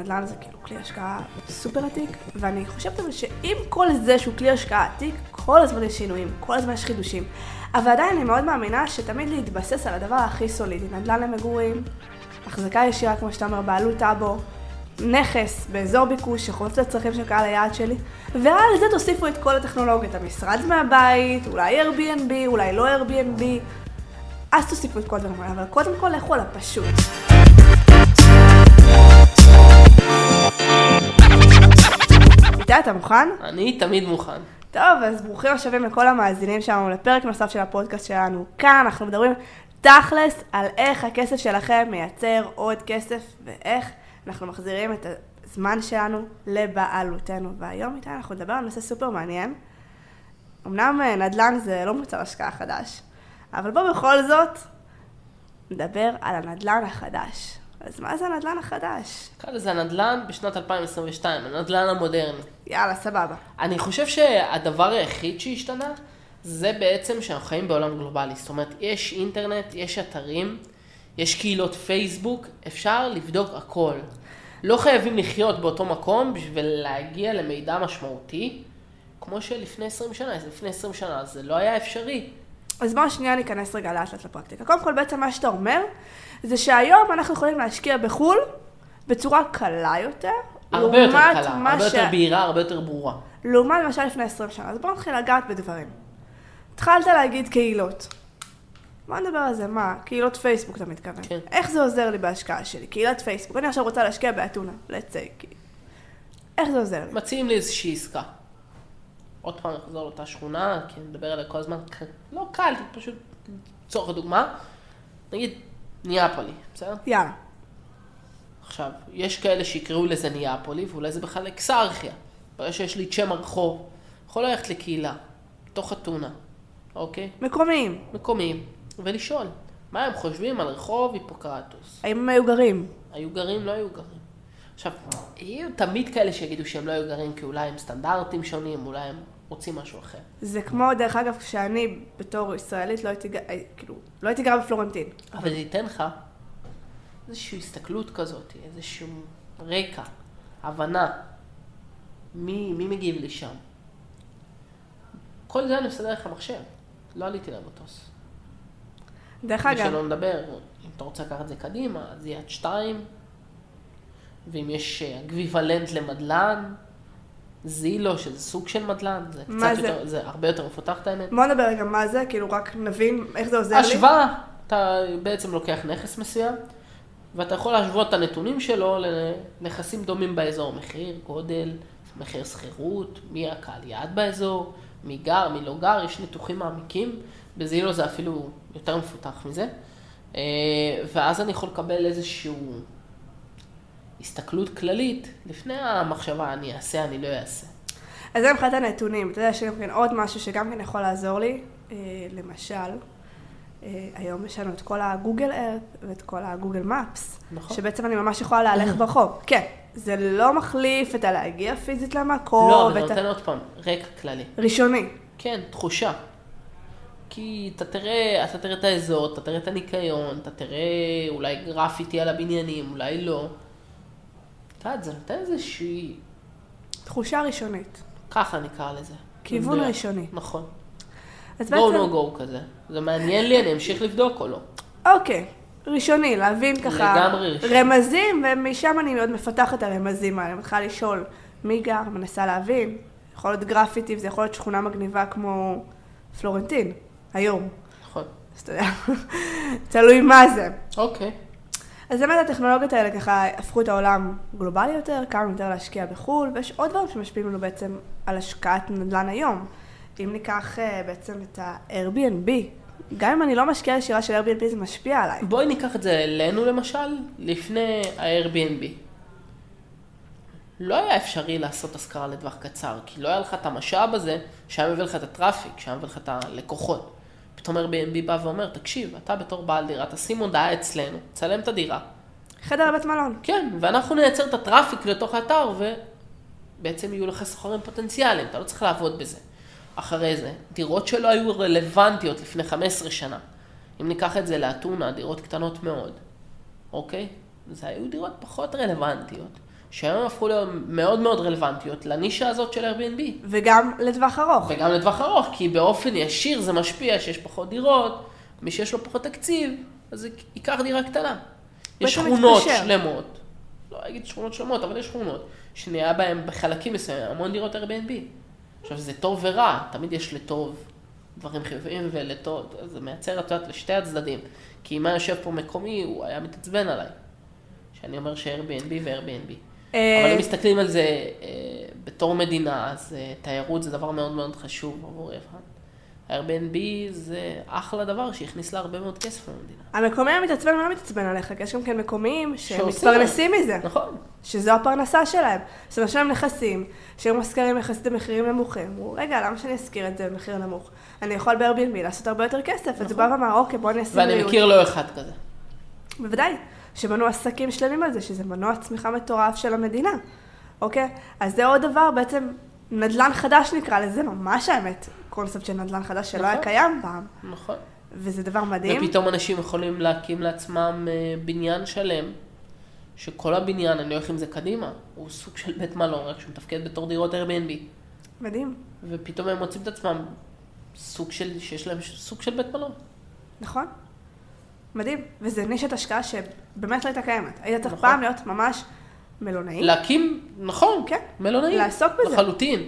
נדל"ן זה כאילו כלי השקעה סופר עתיק, ואני חושבת אבל שעם כל זה שהוא כלי השקעה עתיק, כל הזמן יש שינויים, כל הזמן יש חידושים. אבל עדיין אני מאוד מאמינה שתמיד להתבסס על הדבר הכי סולידי, נדל"ן למגורים, החזקה ישירה, כמו שאתה אומר, בעלות טאבו, נכס באזור ביקוש שחולף את הצרכים של קהל היעד שלי, ועל זה תוסיפו את כל הטכנולוגיות, המשרד מהבית, אולי Airbnb, אולי לא Airbnb, אז תוסיפו את כל הדברים האלה, אבל קודם כל לכו על הפשוט. איתי, אתה מוכן? אני תמיד מוכן. טוב, אז ברוכים השבים לכל המאזינים שלנו לפרק נוסף של הפודקאסט שלנו. כאן אנחנו מדברים תכלס על איך הכסף שלכם מייצר עוד כסף ואיך אנחנו מחזירים את הזמן שלנו לבעלותנו. והיום איתי אנחנו נדבר על נושא סופר מעניין. אמנם אה, נדל"ן זה לא מוצר השקעה חדש, אבל בואו בכל זאת נדבר על הנדל"ן החדש. אז מה זה הנדל"ן החדש? נקרא לזה הנדל"ן בשנת 2022, הנדל"ן המודרני. יאללה, סבבה. אני חושב שהדבר היחיד שהשתנה, זה בעצם שאנחנו חיים בעולם גלובלי. זאת אומרת, יש אינטרנט, יש אתרים, יש קהילות פייסבוק, אפשר לבדוק הכל. לא חייבים לחיות באותו מקום בשביל להגיע למידע משמעותי, כמו שלפני 20 שנה. לפני 20 שנה זה לא היה אפשרי. אז בואו שנייה ניכנס רגע לאט לאט לפרקטיקה. קודם כל, בעצם מה שאתה אומר, זה שהיום אנחנו יכולים להשקיע בחו"ל בצורה קלה יותר. הרבה יותר קלה, הרבה ש- יותר בהירה, הרבה יותר ברורה. לעומת מה שהיה לפני 20 שנה. אז בואו נתחיל לגעת בדברים. התחלת להגיד קהילות. בוא נדבר על זה, מה? קהילות פייסבוק אתה מתכוון. כן. איך זה עוזר לי בהשקעה שלי? קהילת פייסבוק. אני עכשיו רוצה להשקיע באתונה, let's say. איך זה עוזר לי? מציעים לי איזושהי עסקה. עוד פעם נחזור לאותה שכונה, כי נדבר עליה כל הזמן. לא קל, פשוט לצורך הדוגמה. נגיד ניאפולי, בסדר? יאללה. עכשיו, יש כאלה שיקראו לזה ניאפולי, ואולי זה בכלל אקסרכיה. ברגע שיש לי את שם הרחוב, יכול ללכת לקהילה, בתוך אתונה, אוקיי? מקומיים. מקומיים, ולשאול, מה הם חושבים על רחוב היפוקרטוס? האם הם היו גרים? היו גרים, לא היו גרים. עכשיו, יהיו תמיד כאלה שיגידו שהם לא היו גרים כי אולי הם סטנדרטים שונים, אולי הם רוצים משהו אחר. זה כמו, דרך אגב, כשאני בתור ישראלית לא הייתי, אה, כאילו, לא הייתי גרה בפלורנטין. אבל זה ייתן לך איזושהי הסתכלות כזאת, איזשהו רקע, הבנה, מי, מי מגיב לשם. כל זה אני עושה דרך המחשב, לא עליתי למטוס. דרך אגב, ושלא נדבר, אם אתה רוצה לקחת את זה קדימה, אז יד שתיים, ואם יש אה, equivalent למדלן, זילו, שזה סוג של מדלן, זה קצת זה? יותר, זה הרבה יותר מפותח את האמת. בוא נדבר רגע מה זה, כאילו רק נבין איך זה עוזר לי. השוואה, אתה בעצם לוקח נכס מסוים, ואתה יכול להשוות את הנתונים שלו לנכסים דומים באזור, מחיר, גודל, מחיר שכירות, מי הקהל יעד באזור, מי גר, מי לא גר, יש ניתוחים מעמיקים, בזילו זה אפילו יותר מפותח מזה, אה, ואז אני יכול לקבל איזושהי הסתכלות כללית, לפני המחשבה, אני אעשה, אני לא אעשה. אז זה מבחינת הנתונים. אתה יודע שגם כן עוד משהו שגם כן יכול לעזור לי, אה, למשל, אה, היום יש לנו את כל הגוגל ארט ואת כל הגוגל מפס, נכון. שבעצם אני ממש יכולה להלך ברחוב. כן, זה לא מחליף את הלהגיע פיזית למקום, לא, אבל ואת נותן עוד פעם, רקע כללי. ראשוני. כן, תחושה. כי אתה תראה, אתה תראה את האזור, אתה תראה את הניקיון, אתה תראה אולי גרפיטי על הבניינים, אולי לא. אתה יודע, זה נותן איזושהי, תחושה ראשונית. ככה נקרא לזה. כיוון במדויק. ראשוני. נכון. אז go בעצם, no go כזה. זה מעניין לי, אני אמשיך לבדוק או לא. אוקיי, ראשוני, להבין ככה לגמרי ראשוני. רמזים, ומשם אני מאוד מפתחת את הרמזים האלה. אני מתחילה לשאול מי גר, מנסה להבין. יכול להיות גרפיטי, וזה יכול להיות שכונה מגניבה כמו פלורנטין, היום. נכון. אז אתה יודע, תלוי מה זה. אוקיי. אז באמת הטכנולוגיות האלה ככה הפכו את העולם גלובלי יותר, לנו יותר להשקיע בחו"ל, ויש עוד דברים שמשפיעים לנו בעצם על השקעת נדל"ן היום. אם ניקח אה, בעצם את ה-Airbnb, גם אם אני לא משקיעה ישירה של Airbnb זה משפיע עליי. בואי ניקח את זה אלינו למשל, לפני ה-Airbnb. לא היה אפשרי לעשות השכרה לטווח קצר, כי לא היה לך את המשאב הזה שהיה מביא לך את הטראפיק, שהיה מביא לך את הלקוחות. פתאום Airbnb בא ואומר, תקשיב, אתה בתור בעל דירה, תשים הודעה אצלנו, צלם את הדירה. חדר לבית מלון. כן, ואנחנו נייצר את הטראפיק לתוך האתר, ובעצם יהיו לך סוחרים פוטנציאליים, אתה לא צריך לעבוד בזה. אחרי זה, דירות שלא היו רלוונטיות לפני 15 שנה. אם ניקח את זה לאתונה, דירות קטנות מאוד, אוקיי? זה היו דירות פחות רלוונטיות. שהיום הפכו להיות מאוד מאוד רלוונטיות לנישה הזאת של Airbnb. וגם לטווח ארוך. וגם לטווח ארוך, כי באופן ישיר זה משפיע שיש פחות דירות, מי שיש לו פחות תקציב, אז זה ייקח דירה קטנה. יש שכונות מתפשר. שלמות, לא אגיד שכונות שלמות, אבל יש שכונות, שנהיה בהן בחלקים מסוימים המון דירות Airbnb. עכשיו זה טוב ורע, תמיד יש לטוב דברים חיוביים ולטוב, זה מייצר, את יודעת, לשתי הצדדים. כי אם היה יושב פה מקומי, הוא היה מתעצבן עליי. שאני אומר ש-Airbnb ו-Airbnb. אה, אבל אם מסתכלים על זה אה, בתור מדינה, אז אה, תיירות זה דבר מאוד מאוד חשוב עבור יוון. Airbnb זה אחלה דבר שהכניס לה הרבה מאוד כסף למדינה. המקומי המתעצבן לא מתעצבן עליך, כי יש גם כן מקומיים. שמתפרנסים מזה, נכון. שזו הפרנסה שלהם. זאת אומרת, יש להם נכסים, שהם משכירים יחסית במחירים נמוכים. הוא, רגע, למה שאני אשכיר את זה במחיר נמוך? אני יכול ב-Airbnb לעשות הרבה יותר כסף. אז הוא בא ואמר, אוקיי, בוא אני אשים ואני ריהוט." מכיר לא אחד כזה. בוודאי, שבנו עסקים שלמים על זה, שזה מנוע צמיחה מטורף של המדינה, אוקיי? אז זה עוד דבר, בעצם נדל"ן חדש נקרא לזה, ממש האמת, קונספט של נדל"ן חדש שלא היה נכון. קיים פעם, נכון. וזה דבר מדהים. ופתאום אנשים יכולים להקים לעצמם אה, בניין שלם, שכל הבניין, אני הולך עם זה קדימה, הוא סוג של בית מלון, רק שהוא מתפקד בתור דירות Airbnb. מדהים, ופתאום הם מוצאים את עצמם סוג של, שיש להם סוג של בית מלון. נכון? מדהים. וזה נישת השקעה שבאמת לא הייתה קיימת. היית צריך נכון. פעם להיות ממש מלונאי. להקים, נכון, כן. מלונאי. לעסוק בזה. לחלוטין.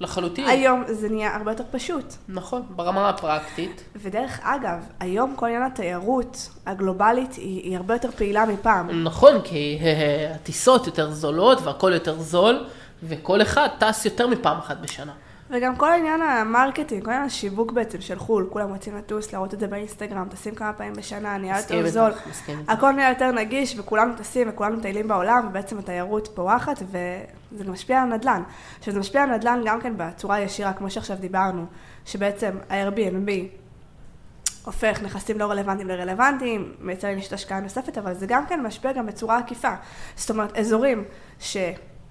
לחלוטין. היום זה נהיה הרבה יותר פשוט. נכון, ברמה הפרקטית. ודרך אגב, היום כל עניין התיירות הגלובלית היא, היא הרבה יותר פעילה מפעם. נכון, כי אה, הטיסות יותר זולות והכל יותר זול, וכל אחד טס יותר מפעם אחת בשנה. וגם כל עניין ה marketing, כל עניין השיווק בעצם של חו"ל, כולם רוצים לטוס, להראות את זה באינסטגרם, טסים כמה פעמים בשנה, נהיה יותר זול. מסכים איתך. הכל נהיה יותר נגיש, וכולנו טסים וכולנו מטיילים בעולם, ובעצם התיירות פורחת, וזה גם משפיע על נדל"ן. עכשיו, זה משפיע על נדל"ן גם כן בצורה ישירה, כמו שעכשיו דיברנו, שבעצם ה-Airbnb הופך נכסים לא רלוונטיים לרלוונטיים, מייצר לי נישת השקעה נוספת, אבל זה גם כן משפיע גם בצורה עקיפה. זאת אומרת, אזורים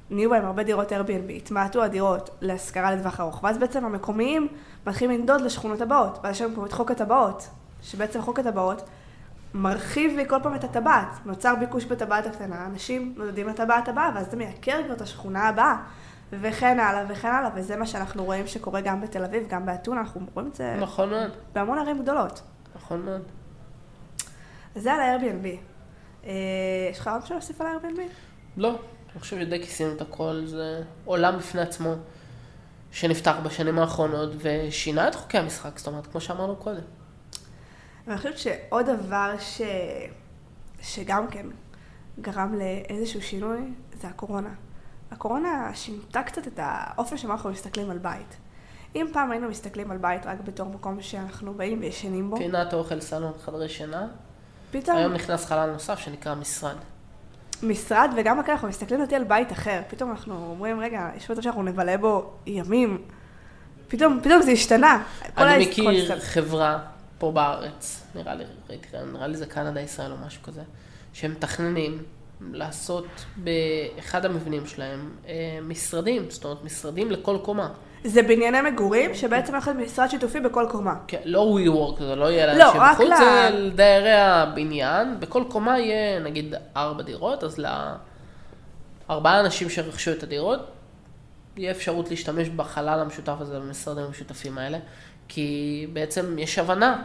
שנהיו בהם הרבה דירות Airbnb, התמעטו הדירות להשכרה לטווח ארוך, ואז בעצם המקומיים מתחילים לנדוד לשכונות הבאות, ואז יש לנו פה את חוק הטבעות, שבעצם חוק הטבעות מרחיב לי כל פעם את הטבעת. נוצר ביקוש בטבעת הקטנה, אנשים נודדים לטבעת הבאה, ואז זה מייקר כבר את השכונה הבאה. וכן הלאה וכן הלאה, וזה מה שאנחנו רואים שקורה גם בתל אביב, גם באתונה, אנחנו רואים את זה נכון מאוד, בהמון ערים גדולות. נכון מאוד. זה על ה-Airbnb. אה, יש לך עוד משהו להוסיף על ה-Airbnb? לא, אני חושב שדי כיסינו את הכל, זה עולם בפני עצמו, שנפתח בשנים האחרונות, ושינה את חוקי המשחק, זאת אומרת, כמו שאמרנו קודם. ואני חושבת שעוד דבר ש... שגם כן גרם לאיזשהו שינוי, זה הקורונה. הקורונה שינתה קצת את האופן שבו אנחנו מסתכלים על בית. אם פעם היינו מסתכלים על בית רק בתור מקום שאנחנו באים וישנים בו, פינת אוכל, סלון, חדרי שינה, פתאום היום נכנס חלל נוסף שנקרא משרד. משרד, וגם כאן אנחנו מסתכלים לדעתי על בית אחר. פתאום אנחנו אומרים, רגע, יש מצב שאנחנו נבלה בו ימים. פתאום, פתאום זה השתנה. אני מכיר קונספט. חברה פה בארץ, נראה לי, ראיתי, נראה לי זה קנדה ישראל או משהו כזה, שהם מתכננים לעשות באחד המבנים שלהם אה, משרדים, זאת אומרת משרדים לכל קומה. זה בנייני מגורים שבעצם להיות משרד שיתופי בכל קומה. כן, לא WeWork, זה לא יהיה לא, לאנשים רק בחוץ, ל- זה לדיירי הבניין, בכל קומה יהיה נגיד ארבע דירות, אז לארבעה אנשים שרכשו את הדירות, יהיה אפשרות להשתמש בחלל המשותף הזה, במשרדים המשותפים האלה, כי בעצם יש הבנה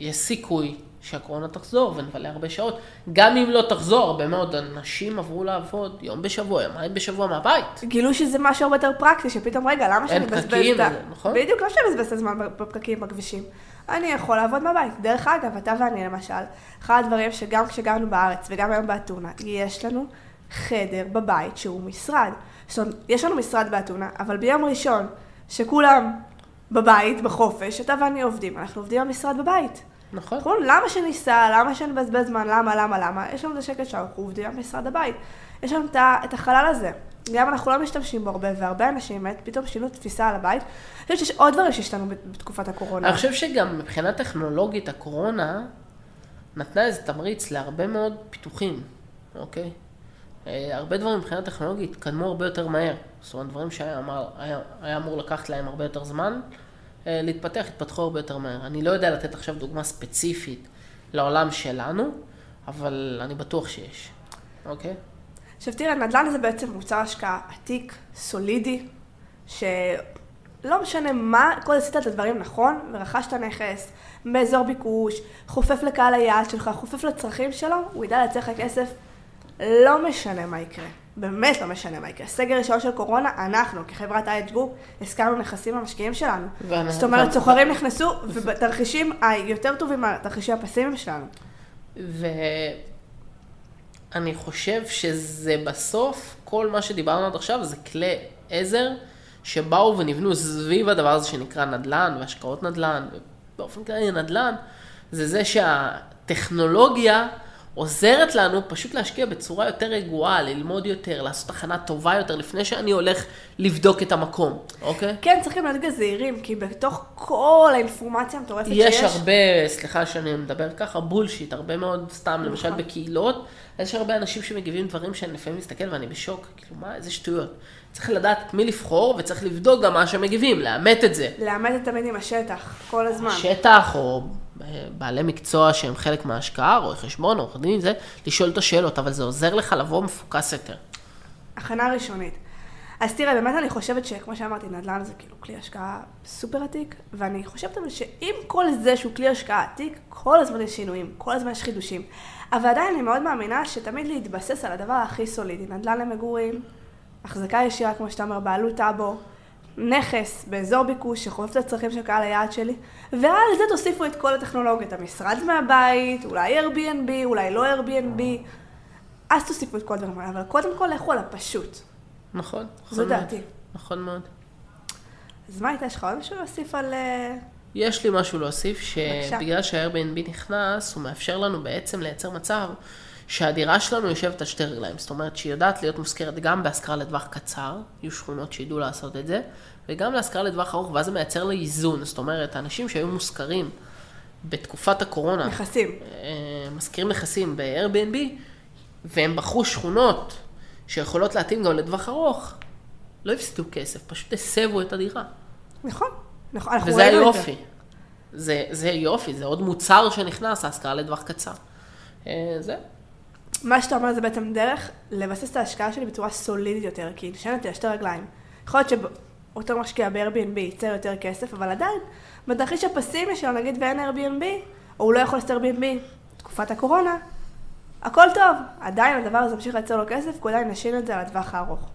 שיש סיכוי שהקורונה תחזור ונבלה הרבה שעות. גם אם לא תחזור, הרבה מאוד אנשים עברו לעבוד יום בשבוע, יומיים בשבוע מהבית. גילו שזה משהו הרבה יותר פרקטי, שפתאום, רגע, למה שאני אין פקקים את ה... וזה, נכון? בדיוק, לא שאני אבזבז את הזמן בפקקים בכבישים. אני יכול לעבוד מהבית. דרך אגב, אתה ואני למשל, אחד הדברים שגם כשגרנו בארץ וגם היום באתונה, יש לנו חדר בבית שהוא משרד. זאת אומרת, יש לנו משרד באתונה, אבל ביום ראשון, שכולם בבית, בחופש, אתה ואני עובדים, אנחנו עובדים במשרד בבית. נכון? אומרים, למה שניסע, למה שנבזבז זמן, למה, למה, למה? יש לנו את השקט שלנו, אנחנו עובדים במשרד הבית. יש לנו את החלל הזה. גם אנחנו לא משתמשים בו הרבה, והרבה אנשים באמת פתאום שינו תפיסה על הבית. אני חושבת שיש עוד דברים שהשתנו בת- בתקופת הקורונה. אני חושב שגם מבחינה טכנולוגית הקורונה נתנה איזה תמריץ להרבה מאוד פיתוחים, אוקיי? אה, הרבה דברים מבחינה טכנולוגית התקדמו הרבה יותר מהר. זאת אומרת, דברים שהיה אמר, היה, היה אמור לקחת להם הרבה יותר זמן אה, להתפתח, התפתחו הרבה יותר מהר. אני לא יודע לתת עכשיו דוגמה ספציפית לעולם שלנו, אבל אני בטוח שיש. אוקיי? עכשיו תראה, נדל"ן זה בעצם מוצר השקעה עתיק, סולידי, שלא משנה מה, כל עשית את הדברים נכון, ורכשת נכס באזור ביקוש, חופף לקהל היעד שלך, חופף לצרכים שלו, הוא יידע לייצר לך כסף, לא משנה מה יקרה. באמת לא משנה מה יקרה. סגר ראשון של קורונה, אנחנו כחברת Age Group השכרנו נכסים למשקיעים שלנו. ואנחנו- זאת אומרת, שוכרים נכנסו, ובתרחישים היותר טובים מהתרחישים הפסימיים שלנו. ואני חושב שזה בסוף, כל מה שדיברנו עד עכשיו זה כלי עזר שבאו ונבנו סביב הדבר הזה שנקרא נדל"ן והשקעות נדל"ן, ובאופן כללי נדל"ן, זה זה שהטכנולוגיה עוזרת לנו פשוט להשקיע בצורה יותר רגועה, ללמוד יותר, לעשות הכנה טובה יותר, לפני שאני הולך לבדוק את המקום, אוקיי? כן, צריך גם להיות זהירים, כי בתוך כל האינפורמציה המטורפת שיש... יש הרבה, סליחה שאני מדבר ככה, בולשיט, הרבה מאוד, סתם, למשל נכון. בקהילות, יש הרבה אנשים שמגיבים דברים שאני לפעמים מסתכל ואני בשוק, כאילו, מה, איזה שטויות. צריך לדעת מי לבחור, וצריך לבדוק גם מה שמגיבים, לאמת את זה. לאמת את תמיד עם השטח, כל הזמן. שטח, או בעלי מקצוע שהם חלק מההשקעה, רואי חשבון, עורך דין, זה, לשאול את השאלות, אבל זה עוזר לך לבוא מפוקס יותר. הכנה ראשונית. אז תראה, באמת אני חושבת שכמו שאמרתי, נדל"ן זה כאילו כלי השקעה סופר עתיק, ואני חושבת אבל שעם כל זה שהוא כלי השקעה עתיק, כל הזמן יש שינויים, כל הזמן יש חידושים. אבל עדיין אני מאוד מאמינה שתמיד להתבסס על הדבר הכי סולידי, נדל"ן למגורים, החזקה ישירה, כמו שאתה אומר, בעלות טאבו, נכס באזור ביקוש שחופף את הצרכים של קהל היעד שלי, ועל זה תוסיפו את כל הטכנולוגיות, המשרד מהבית, אולי Airbnb, אולי לא Airbnb, אז תוסיפו את כל הדברים האלה, אבל קודם כל לכו על הפשוט. נכון, זו נכון מאוד. דעתי. נכון מאוד. אז מה, הייתה יש לך עוד משהו להוסיף על... אה, יש לי משהו להוסיף. שבגלל שה-Airbnb נכנס, הוא מאפשר לנו בעצם לייצר מצב שהדירה שלנו יושבת על שתי רגליים. זאת אומרת שהיא יודעת להיות מושכרת גם בהשכרה לטווח קצר, יהיו שכונות שידעו לעשות את זה, וגם להשכרה לטווח ארוך, ואז זה מייצר לה איזון. זאת אומרת, האנשים שהיו מושכרים בתקופת הקורונה, נכסים. אה, משכירים נכסים ב-Airbnb, והם בחרו שכונות שיכולות להתאים גם לטווח ארוך, לא הפסידו כסף, פשוט הסבו את הדירה. נכון, נכון, אנחנו וזה ראינו את זה. היופי. זה, זה יופי, זה עוד מוצר שנכנס, ההשכרה לטווח קצר. אה, זה. מה שאתה אומר זה בעצם דרך לבסס את ההשקעה שלי בצורה סולידית יותר, כי נשענת על שתי רגליים. יכול להיות שאותו משקיע ב-Airbnb ייצר יותר כסף, אבל עדיין, בתרחיש הפסימי שלו, נגיד ואין Airbnb, או הוא לא יכול לעשות Airbnb בתקופת הקורונה, הכל טוב. עדיין הדבר הזה ממשיך לייצר לו כסף, כי עדיין נשאיר את זה על הטווח הארוך.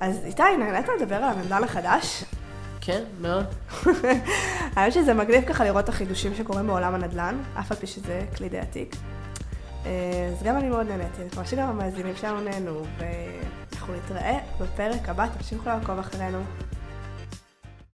אז איתי, נהנית לדבר על הנדל"ן החדש? כן, מאוד. האמת שזה מגניב ככה לראות את החידושים שקורים בעולם הנדל"ן, אף על פי שזה כלי די עתיק. אה, אז גם אני מאוד נהניתי, אני מקווה שגם המאזינים שלנו נהנו, ואנחנו נתראה בפרק הבא, תמשיכו לעקוב אחרינו.